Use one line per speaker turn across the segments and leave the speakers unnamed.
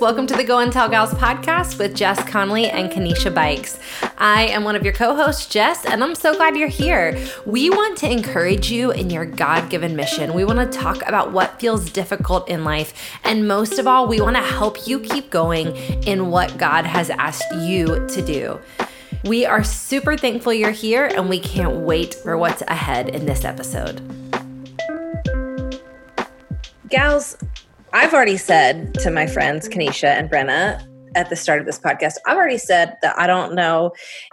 Welcome to the Go and Tell Gals podcast with Jess Connolly and Kanisha Bikes. I am one of your co hosts, Jess, and I'm so glad you're here. We want to encourage you in your God given mission. We want to talk about what feels difficult in life. And most of all, we want to help you keep going in what God has asked you to do. We are super thankful you're here, and we can't wait for what's ahead in this episode. Gals, I've already said to my friends, Kanisha and Brenna, at the start of this podcast, I've already said that I don't know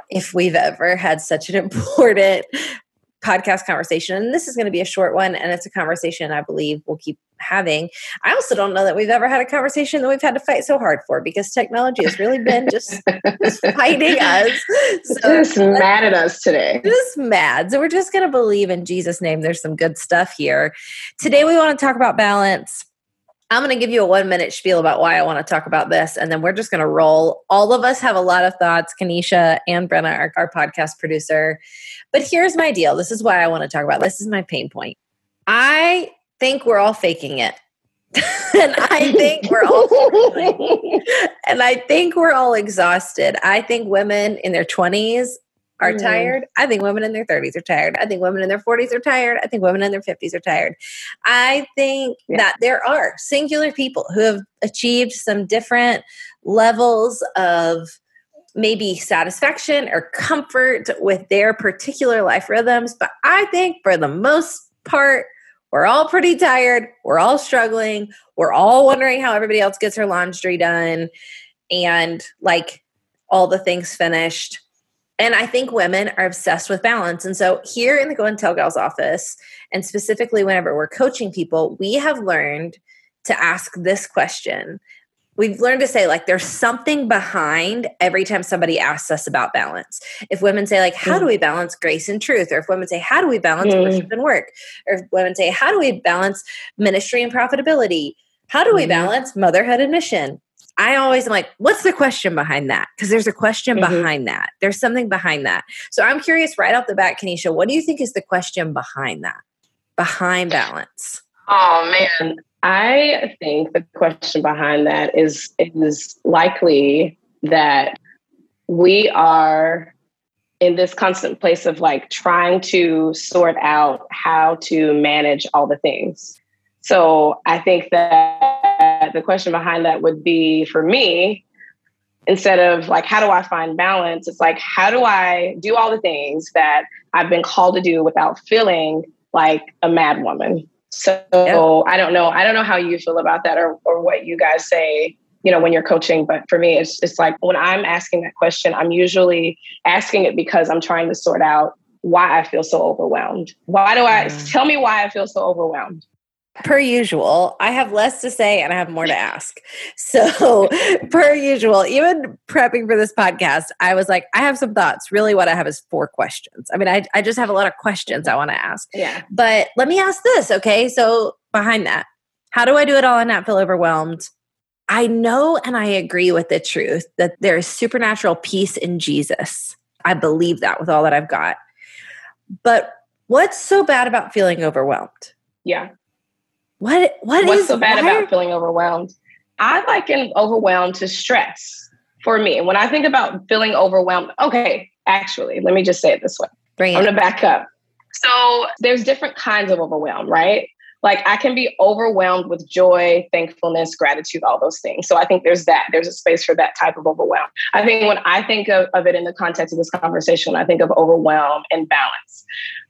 if we've ever had such an important podcast conversation. And this is going to be a short one, and it's a conversation I believe we'll keep having. I also don't know that we've ever had a conversation that we've had to fight so hard for because technology has really been just, just fighting us.
So just mad at us today.
Just mad. So we're just going to believe in Jesus' name. There's some good stuff here. Today we want to talk about balance I'm going to give you a one minute spiel about why I want to talk about this, and then we're just going to roll. All of us have a lot of thoughts. Kanisha and Brenna, our, our podcast producer. But here's my deal this is why I want to talk about this is my pain point. I think we're all faking it. and I think we're all and I think we're all exhausted. I think women in their 20s are mm. tired. I think women in their 30s are tired. I think women in their 40s are tired. I think women in their 50s are tired. I think yeah. that there are singular people who have achieved some different levels of maybe satisfaction or comfort with their particular life rhythms. But I think for the most part, we're all pretty tired. We're all struggling. We're all wondering how everybody else gets her laundry done and like all the things finished and I think women are obsessed with balance. And so here in the Go and Tell Gals office, and specifically whenever we're coaching people, we have learned to ask this question. We've learned to say, like, there's something behind every time somebody asks us about balance. If women say, like, how do mm. we balance grace and truth? Or if women say, how do we balance mm. worship and work? Or if women say, how do we balance ministry and profitability? How do we mm-hmm. balance motherhood and mission? I always am like, what's the question behind that? Because there's a question mm-hmm. behind that. There's something behind that. So I'm curious right off the bat, Kanisha, what do you think is the question behind that? Behind balance?
Oh man. I think the question behind that is is likely that we are in this constant place of like trying to sort out how to manage all the things. So I think that the question behind that would be for me, instead of like, how do I find balance? It's like, how do I do all the things that I've been called to do without feeling like a mad woman? So yeah. I don't know. I don't know how you feel about that or, or what you guys say, you know, when you're coaching. But for me, it's, it's like when I'm asking that question, I'm usually asking it because I'm trying to sort out why I feel so overwhelmed. Why do I mm. tell me why I feel so overwhelmed?
Per usual, I have less to say and I have more to ask. So, per usual, even prepping for this podcast, I was like, I have some thoughts. Really, what I have is four questions. I mean, I, I just have a lot of questions I want to ask.
Yeah.
But let me ask this, okay? So, behind that, how do I do it all and not feel overwhelmed? I know and I agree with the truth that there is supernatural peace in Jesus. I believe that with all that I've got. But what's so bad about feeling overwhelmed?
Yeah.
What what
What's
is,
so bad about feeling overwhelmed? I liken overwhelmed to stress for me. When I think about feeling overwhelmed, okay, actually, let me just say it this way.
Bring
I'm gonna back up. So there's different kinds of overwhelm, right? Like I can be overwhelmed with joy, thankfulness, gratitude, all those things. So I think there's that. There's a space for that type of overwhelm. I think when I think of, of it in the context of this conversation, I think of overwhelm and balance.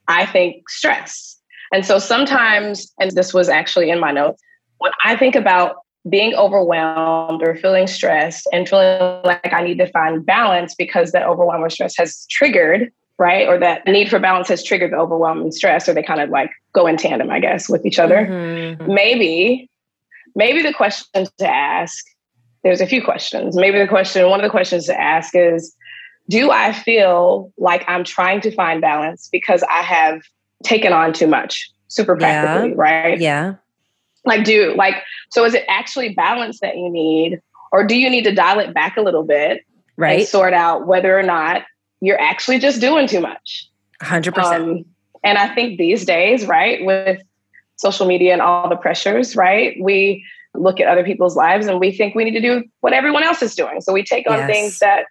I think stress and so sometimes, and this was actually in my notes, when I think about being overwhelmed or feeling stressed and feeling like I need to find balance because that overwhelm or stress has triggered, right? Or that need for balance has triggered the overwhelm and stress, or they kind of like go in tandem, I guess, with each other. Mm-hmm. Maybe, maybe the question to ask, there's a few questions. Maybe the question, one of the questions to ask is, do I feel like I'm trying to find balance because I have taken on too much super practically,
yeah.
right?
Yeah.
Like, do like, so is it actually balance that you need, or do you need to dial it back a little bit?
Right.
Sort out whether or not you're actually just doing too much.
100%. Um,
and I think these days, right, with social media and all the pressures, right, we, look at other people's lives and we think we need to do what everyone else is doing. So we take on yes. things that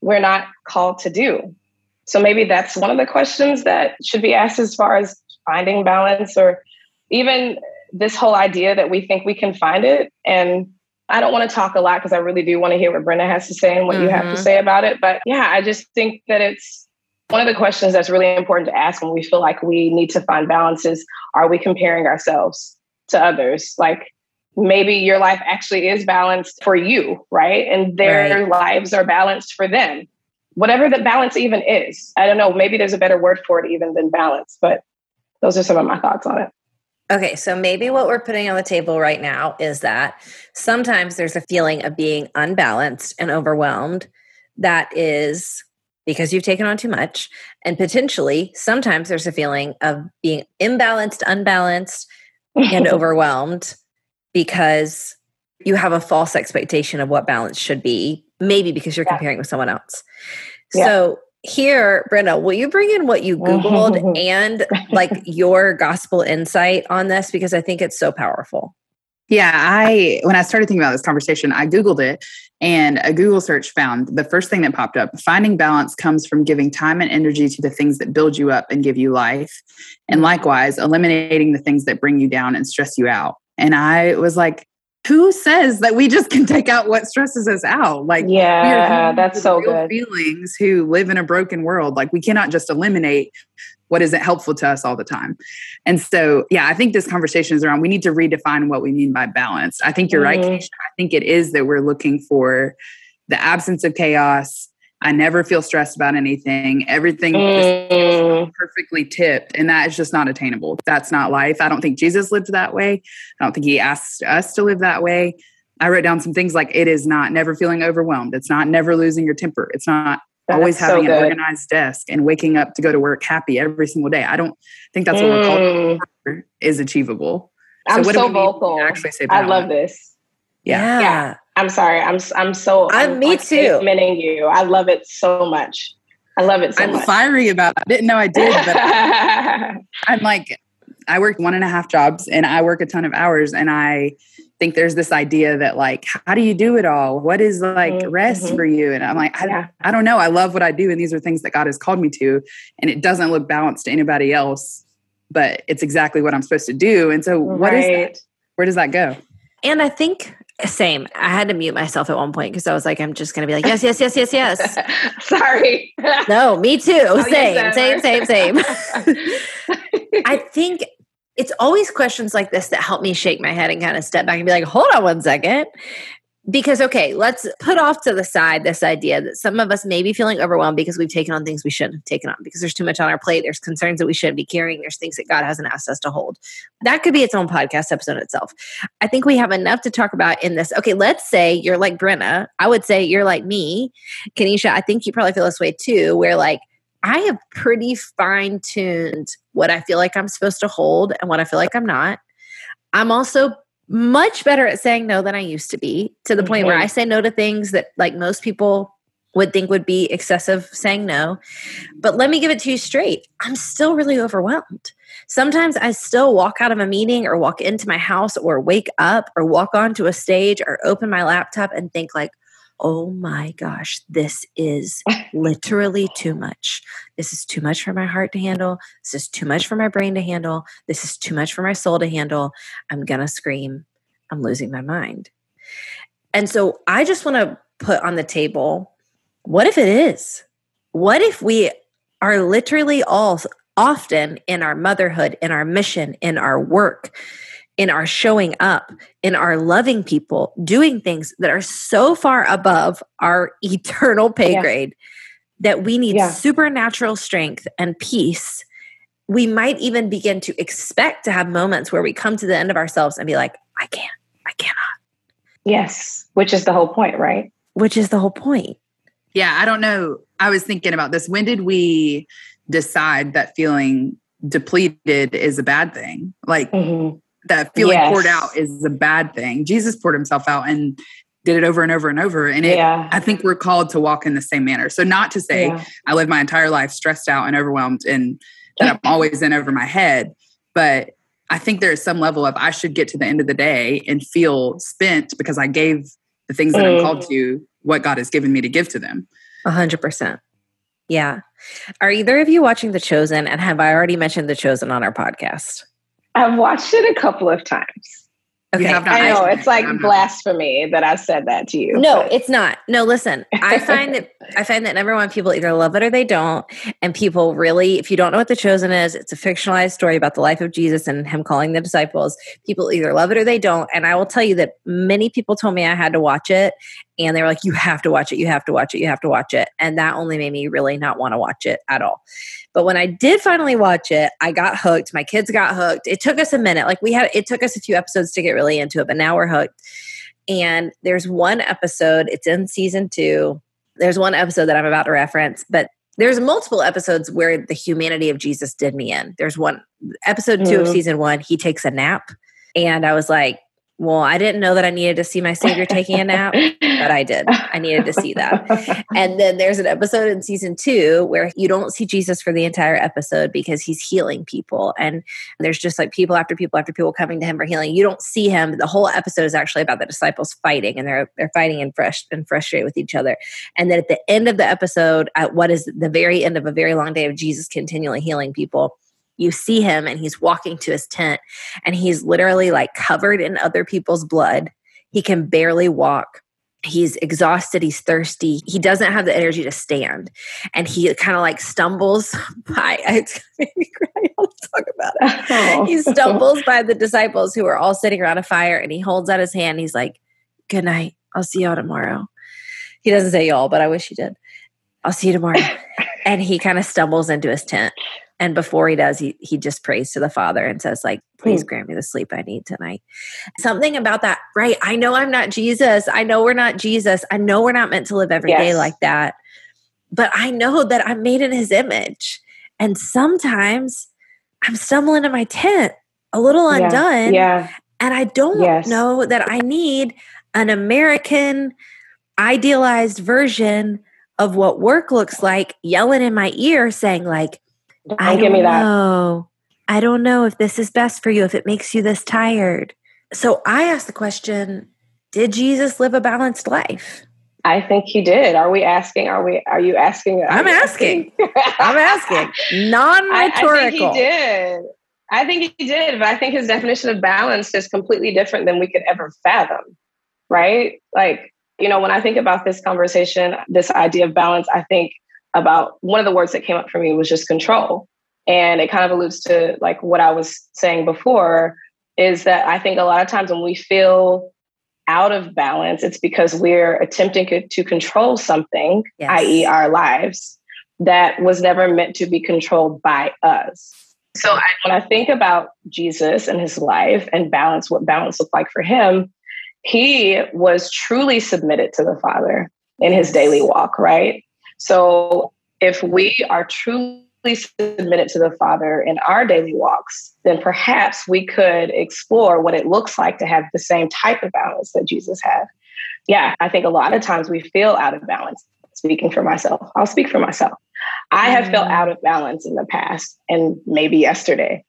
we're not called to do. So maybe that's one of the questions that should be asked as far as finding balance or even this whole idea that we think we can find it. And I don't want to talk a lot because I really do want to hear what Brenna has to say and what mm-hmm. you have to mm-hmm. say about it. But yeah, I just think that it's one of the questions that's really important to ask when we feel like we need to find balance is are we comparing ourselves to others? Like maybe your life actually is balanced for you, right? And their right. lives are balanced for them. Whatever that balance even is. I don't know, maybe there's a better word for it even than balance, but those are some of my thoughts on it.
Okay, so maybe what we're putting on the table right now is that sometimes there's a feeling of being unbalanced and overwhelmed that is because you've taken on too much. And potentially, sometimes there's a feeling of being imbalanced, unbalanced, and overwhelmed because you have a false expectation of what balance should be, maybe because you're yeah. comparing with someone else. Yeah. So, here, Brenna, will you bring in what you Googled and like your gospel insight on this? Because I think it's so powerful.
Yeah, I when I started thinking about this conversation, I Googled it and a Google search found the first thing that popped up finding balance comes from giving time and energy to the things that build you up and give you life. And likewise, eliminating the things that bring you down and stress you out. And I was like, who says that we just can take out what stresses us out? Like,
yeah, that's so good.
Feelings who live in a broken world. Like, we cannot just eliminate what isn't helpful to us all the time. And so, yeah, I think this conversation is around we need to redefine what we mean by balance. I think you're mm-hmm. right, Keisha. I think it is that we're looking for the absence of chaos. I never feel stressed about anything. Everything mm. is perfectly tipped. And that is just not attainable. That's not life. I don't think Jesus lived that way. I don't think he asked us to live that way. I wrote down some things like it is not never feeling overwhelmed. It's not never losing your temper. It's not that's always having so an organized desk and waking up to go to work happy every single day. I don't think that's what mm. we're called is achievable.
I'm so vocal. Actually, say I love this.
Yeah.
yeah. I'm sorry. I'm I'm so
I'm, I'm me like too.
Complimenting you. I love it so much. I love it so
I'm
much.
fiery about it. I didn't know I did, but I'm like, I work one and a half jobs and I work a ton of hours and I think there's this idea that like how do you do it all what is like mm-hmm. rest mm-hmm. for you and i'm like I, yeah. I don't know i love what i do and these are things that god has called me to and it doesn't look balanced to anybody else but it's exactly what i'm supposed to do and so right. what is that where does that go
and i think same. I had to mute myself at one point because i was like i'm just going to be like yes yes yes yes yes.
Sorry.
No me too. Oh, same same same same. I think it's always questions like this that help me shake my head and kind of step back and be like, hold on one second. Because, okay, let's put off to the side this idea that some of us may be feeling overwhelmed because we've taken on things we shouldn't have taken on, because there's too much on our plate. There's concerns that we shouldn't be carrying. There's things that God hasn't asked us to hold. That could be its own podcast episode itself. I think we have enough to talk about in this. Okay, let's say you're like Brenna. I would say you're like me. Kanisha, I think you probably feel this way too, where like I have pretty fine tuned what I feel like I'm supposed to hold and what I feel like I'm not. I'm also much better at saying no than I used to be to the point where mm-hmm. I say no to things that like most people would think would be excessive saying no. But let me give it to you straight. I'm still really overwhelmed. Sometimes I still walk out of a meeting or walk into my house or wake up or walk onto a stage or open my laptop and think like, oh my gosh, this is literally too much. This is too much for my heart to handle. This is too much for my brain to handle. This is too much for my soul to handle. I'm going to scream. I'm losing my mind. And so I just want to put on the table what if it is? What if we are literally all often in our motherhood, in our mission, in our work, in our showing up, in our loving people, doing things that are so far above our eternal pay yeah. grade that we need yeah. supernatural strength and peace. We might even begin to expect to have moments where we come to the end of ourselves and be like, I can't, I cannot.
Yes, which is the whole point, right?
Which is the whole point.
Yeah, I don't know. I was thinking about this. When did we decide that feeling depleted is a bad thing? Like, mm-hmm that feeling yes. poured out is a bad thing. Jesus poured himself out and did it over and over and over. And it, yeah. I think we're called to walk in the same manner. So not to say yeah. I live my entire life stressed out and overwhelmed and that I'm always in over my head, but I think there's some level of I should get to the end of the day and feel spent because I gave the things that mm. I'm called to what God has given me to give to them.
A hundred percent. Yeah. Are either of you watching The Chosen? And have I already mentioned The Chosen on our podcast?
I've watched it a couple of times. Okay, I know it's like blasphemy that I said that to you.
No, but. it's not. No, listen. I find that I find that number one, people either love it or they don't, and people really, if you don't know what the Chosen is, it's a fictionalized story about the life of Jesus and him calling the disciples. People either love it or they don't, and I will tell you that many people told me I had to watch it, and they were like, "You have to watch it. You have to watch it. You have to watch it," and that only made me really not want to watch it at all. But when I did finally watch it, I got hooked. My kids got hooked. It took us a minute. Like we had, it took us a few episodes to get really into it, but now we're hooked. And there's one episode, it's in season two. There's one episode that I'm about to reference, but there's multiple episodes where the humanity of Jesus did me in. There's one episode 2 mm. of season one, he takes a nap. And I was like, well, I didn't know that I needed to see my savior taking a nap, but I did. I needed to see that. And then there's an episode in season two where you don't see Jesus for the entire episode because he's healing people. And there's just like people after people after people coming to him for healing. You don't see him. The whole episode is actually about the disciples fighting and they're they're fighting and fresh and frustrated with each other. And then at the end of the episode, at what is the very end of a very long day of Jesus continually healing people you see him and he's walking to his tent and he's literally like covered in other people's blood. He can barely walk. He's exhausted. He's thirsty. He doesn't have the energy to stand. And he kind of like stumbles by, it's made me cry. I'll talk about it. Oh. He stumbles by the disciples who are all sitting around a fire and he holds out his hand. He's like, Good night. I'll see y'all tomorrow. He doesn't say y'all, but I wish he did. I'll see you tomorrow. and he kind of stumbles into his tent and before he does he he just prays to the father and says like please hmm. grant me the sleep i need tonight something about that right i know i'm not jesus i know we're not jesus i know we're not meant to live every yes. day like that but i know that i'm made in his image and sometimes i'm stumbling in my tent a little undone
yeah, yeah.
and i don't yes. know that i need an american idealized version of what work looks like yelling in my ear saying like
don't I give me that. Know.
I don't know if this is best for you, if it makes you this tired. So I asked the question Did Jesus live a balanced life?
I think he did. Are we asking? Are we? Are you asking?
Are I'm
you
asking. I'm asking. Non-rhetorical.
I, I, think he did. I think he did, but I think his definition of balance is completely different than we could ever fathom. Right? Like you know, when I think about this conversation, this idea of balance, I think about one of the words that came up for me was just control. And it kind of alludes to like what I was saying before is that I think a lot of times when we feel out of balance, it's because we're attempting to control something, yes. i.e., our lives, that was never meant to be controlled by us. So I, when I think about Jesus and his life and balance, what balance looked like for him, he was truly submitted to the Father in his daily walk, right? So if we are truly submitted to the Father in our daily walks, then perhaps we could explore what it looks like to have the same type of balance that Jesus had. Yeah, I think a lot of times we feel out of balance. Speaking for myself, I'll speak for myself. I have felt mm. out of balance in the past and maybe yesterday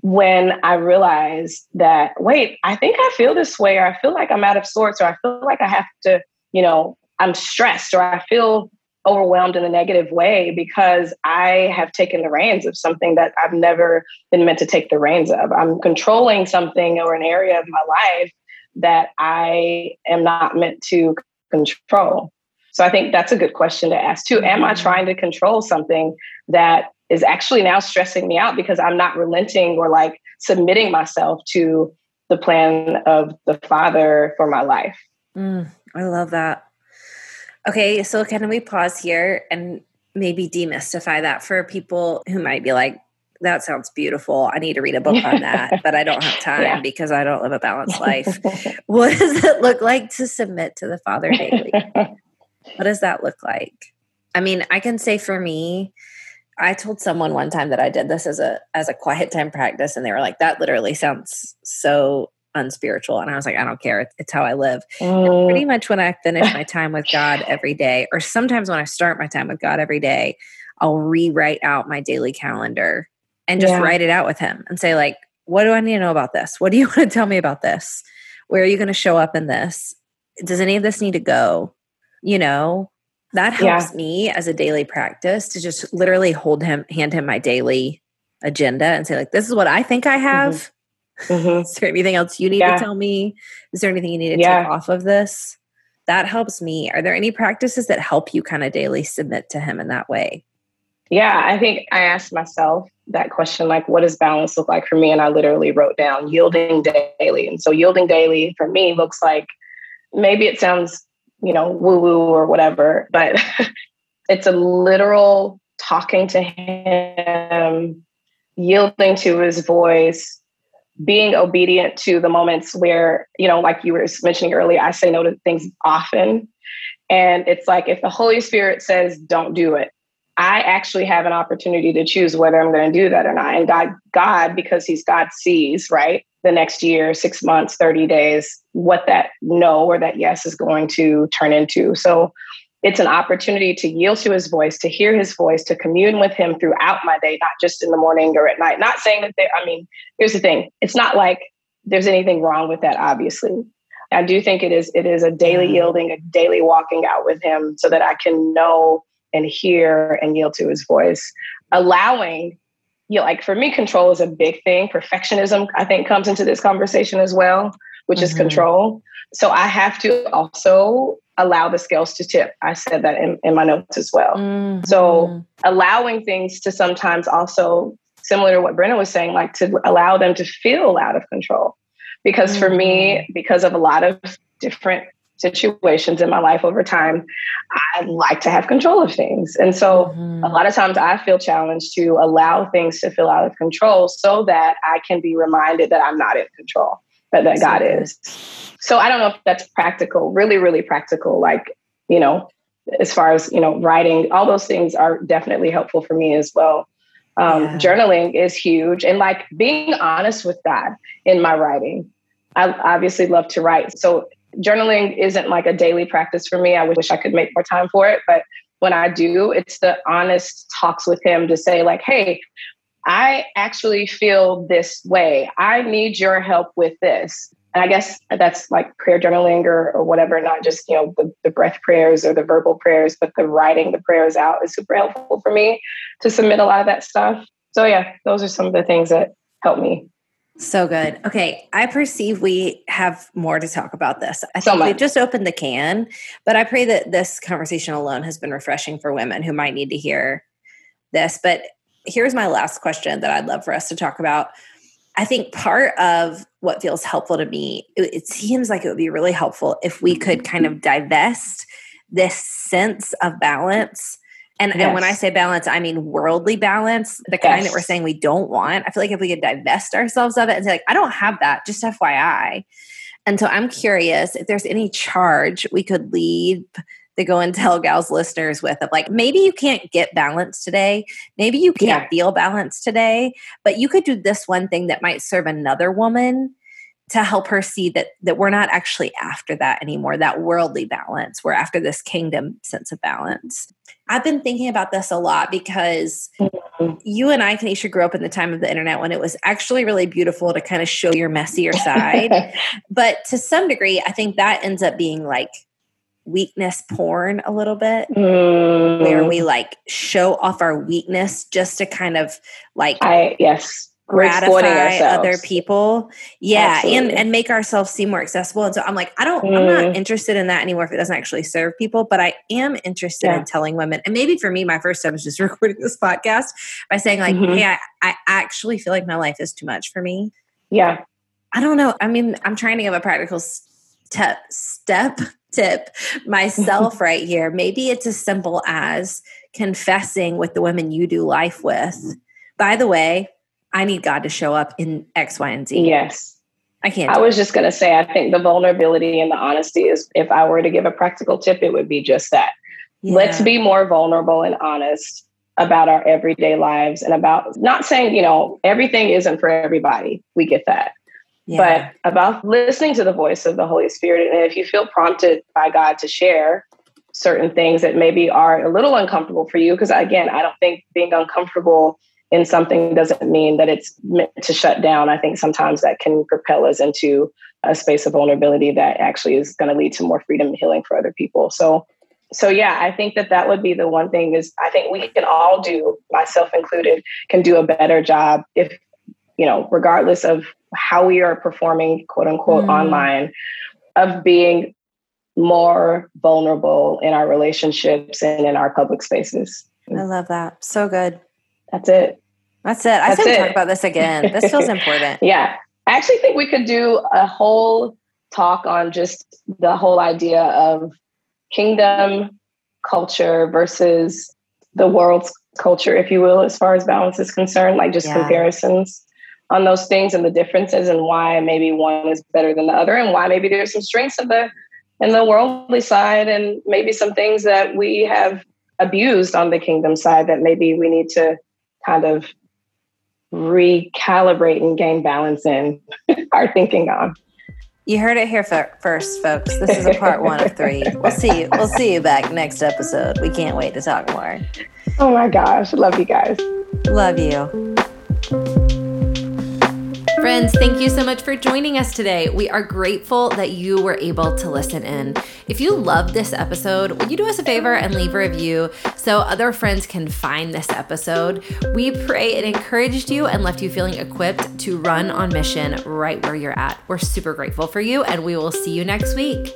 when I realized that, wait, I think I feel this way, or I feel like I'm out of sorts, or I feel like I have to, you know, I'm stressed, or I feel overwhelmed in a negative way because I have taken the reins of something that I've never been meant to take the reins of. I'm controlling something or an area of my life that I am not meant to control. So I think that's a good question to ask too. Am I mm-hmm. trying to control something that is actually now stressing me out because I'm not relenting or like submitting myself to the plan of the Father for my life?
Mm, I love that. Okay, so can we pause here and maybe demystify that for people who might be like, that sounds beautiful. I need to read a book on that, but I don't have time yeah. because I don't live a balanced life. what does it look like to submit to the Father daily? what does that look like? I mean, I can say for me, I told someone one time that I did this as a as a quiet time practice, and they were like, "That literally sounds so unspiritual. And I was like, I don't care. It's, how I live. Mm. Pretty much when I finish my time with God every day, or sometimes when I start my time with God every day, I'll rewrite out my daily calendar and just yeah. write it out with Him and say, like, what do I need to know about this? What do you want to tell me about this? Where are you going to show up in this? Does any of this need to go? You know, that helps yeah. me as a daily practice to just literally hold him, hand him my daily agenda and say, like, this is what I think I mm-hmm. have. Mm-hmm. Mm-hmm. is there anything else you need yeah. to tell me? Is there anything you need to yeah. take off of this? That helps me. Are there any practices that help you kind of daily submit to him in that way?
Yeah, I think I asked myself that question like, what does balance look like for me? And I literally wrote down yielding daily. And so, yielding daily for me looks like maybe it sounds, you know, woo woo or whatever, but it's a literal talking to him, yielding to his voice, being obedient to the moments where, you know, like you were mentioning earlier, I say no to things often. And it's like if the Holy Spirit says, don't do it, I actually have an opportunity to choose whether I'm going to do that or not. And God, God, because He's God sees, right? The next year, six months, 30 days, what that no or that yes is going to turn into. So it's an opportunity to yield to his voice, to hear his voice, to commune with him throughout my day, not just in the morning or at night. Not saying that there, I mean, here's the thing. It's not like there's anything wrong with that, obviously. I do think it is it is a daily mm-hmm. yielding, a daily walking out with him so that I can know and hear and yield to his voice, allowing you know, like for me, control is a big thing. Perfectionism, I think, comes into this conversation as well, which mm-hmm. is control. So I have to also allow the scales to tip. I said that in, in my notes as well. Mm-hmm. So allowing things to sometimes also, similar to what Brenna was saying, like to allow them to feel out of control. Because mm-hmm. for me, mm-hmm. because of a lot of different situations in my life over time, I like to have control of things. And so mm-hmm. a lot of times I feel challenged to allow things to feel out of control so that I can be reminded that I'm not in control, but that God is. So I don't know if that's practical, really, really practical. Like, you know, as far as, you know, writing, all those things are definitely helpful for me as well. Um, yeah. Journaling is huge. And like being honest with God in my writing. I obviously love to write. So journaling isn't like a daily practice for me. I wish I could make more time for it. But when I do, it's the honest talks with him to say, like, hey, I actually feel this way. I need your help with this. And I guess that's like prayer journaling or, or whatever, not just, you know, the, the breath prayers or the verbal prayers, but the writing the prayers out is super helpful for me to submit a lot of that stuff. So yeah, those are some of the things that help me
so good. Okay. I perceive we have more to talk about this. I think we've just opened the can, but I pray that this conversation alone has been refreshing for women who might need to hear this. But here's my last question that I'd love for us to talk about. I think part of what feels helpful to me, it, it seems like it would be really helpful if we could kind of divest this sense of balance and, yes. and when I say balance, I mean worldly balance, the kind yes. that we're saying we don't want. I feel like if we could divest ourselves of it and say, like, I don't have that, just FYI. And so I'm curious if there's any charge we could leave the go and tell gals listeners with of like maybe you can't get balance today maybe you can't yeah. feel balance today but you could do this one thing that might serve another woman to help her see that that we're not actually after that anymore that worldly balance we're after this kingdom sense of balance i've been thinking about this a lot because mm-hmm. you and i kanisha grew up in the time of the internet when it was actually really beautiful to kind of show your messier side but to some degree i think that ends up being like weakness porn a little bit mm. where we like show off our weakness just to kind of like
i yes
gratify other people yeah Absolutely. and and make ourselves seem more accessible and so i'm like i don't mm. i'm not mm. interested in that anymore if it doesn't actually serve people but i am interested yeah. in telling women and maybe for me my first step is just recording this podcast by saying like mm-hmm. hey I, I actually feel like my life is too much for me
yeah
i don't know i mean i'm trying to give a practical step step tip myself right here maybe it's as simple as confessing with the women you do life with by the way I need God to show up in X, Y, and Z.
Yes.
I can't.
I was just going to say, I think the vulnerability and the honesty is, if I were to give a practical tip, it would be just that. Yeah. Let's be more vulnerable and honest about our everyday lives and about not saying, you know, everything isn't for everybody. We get that. Yeah. But about listening to the voice of the Holy Spirit. And if you feel prompted by God to share certain things that maybe are a little uncomfortable for you, because again, I don't think being uncomfortable in something doesn't mean that it's meant to shut down. I think sometimes that can propel us into a space of vulnerability that actually is going to lead to more freedom and healing for other people. So, so yeah, I think that that would be the one thing is I think we can all do, myself included, can do a better job if, you know, regardless of how we are performing, quote unquote, mm. online, of being more vulnerable in our relationships and in our public spaces.
I love that. So good.
That's it.
That's it. I That's said we talk about this again. This feels important.
yeah. I actually think we could do a whole talk on just the whole idea of kingdom culture versus the world's culture, if you will, as far as balance is concerned, like just yeah. comparisons on those things and the differences and why maybe one is better than the other and why maybe there's some strengths in the in the worldly side and maybe some things that we have abused on the kingdom side that maybe we need to kind of recalibrate and gain balance in our thinking on.
You heard it here first, folks. This is a part one of three. We'll see you. We'll see you back next episode. We can't wait to talk more.
Oh my gosh, love you guys.
Love you. Friends, thank you so much for joining us today. We are grateful that you were able to listen in. If you loved this episode, would you do us a favor and leave a review so other friends can find this episode? We pray it encouraged you and left you feeling equipped to run on mission right where you're at. We're super grateful for you, and we will see you next week.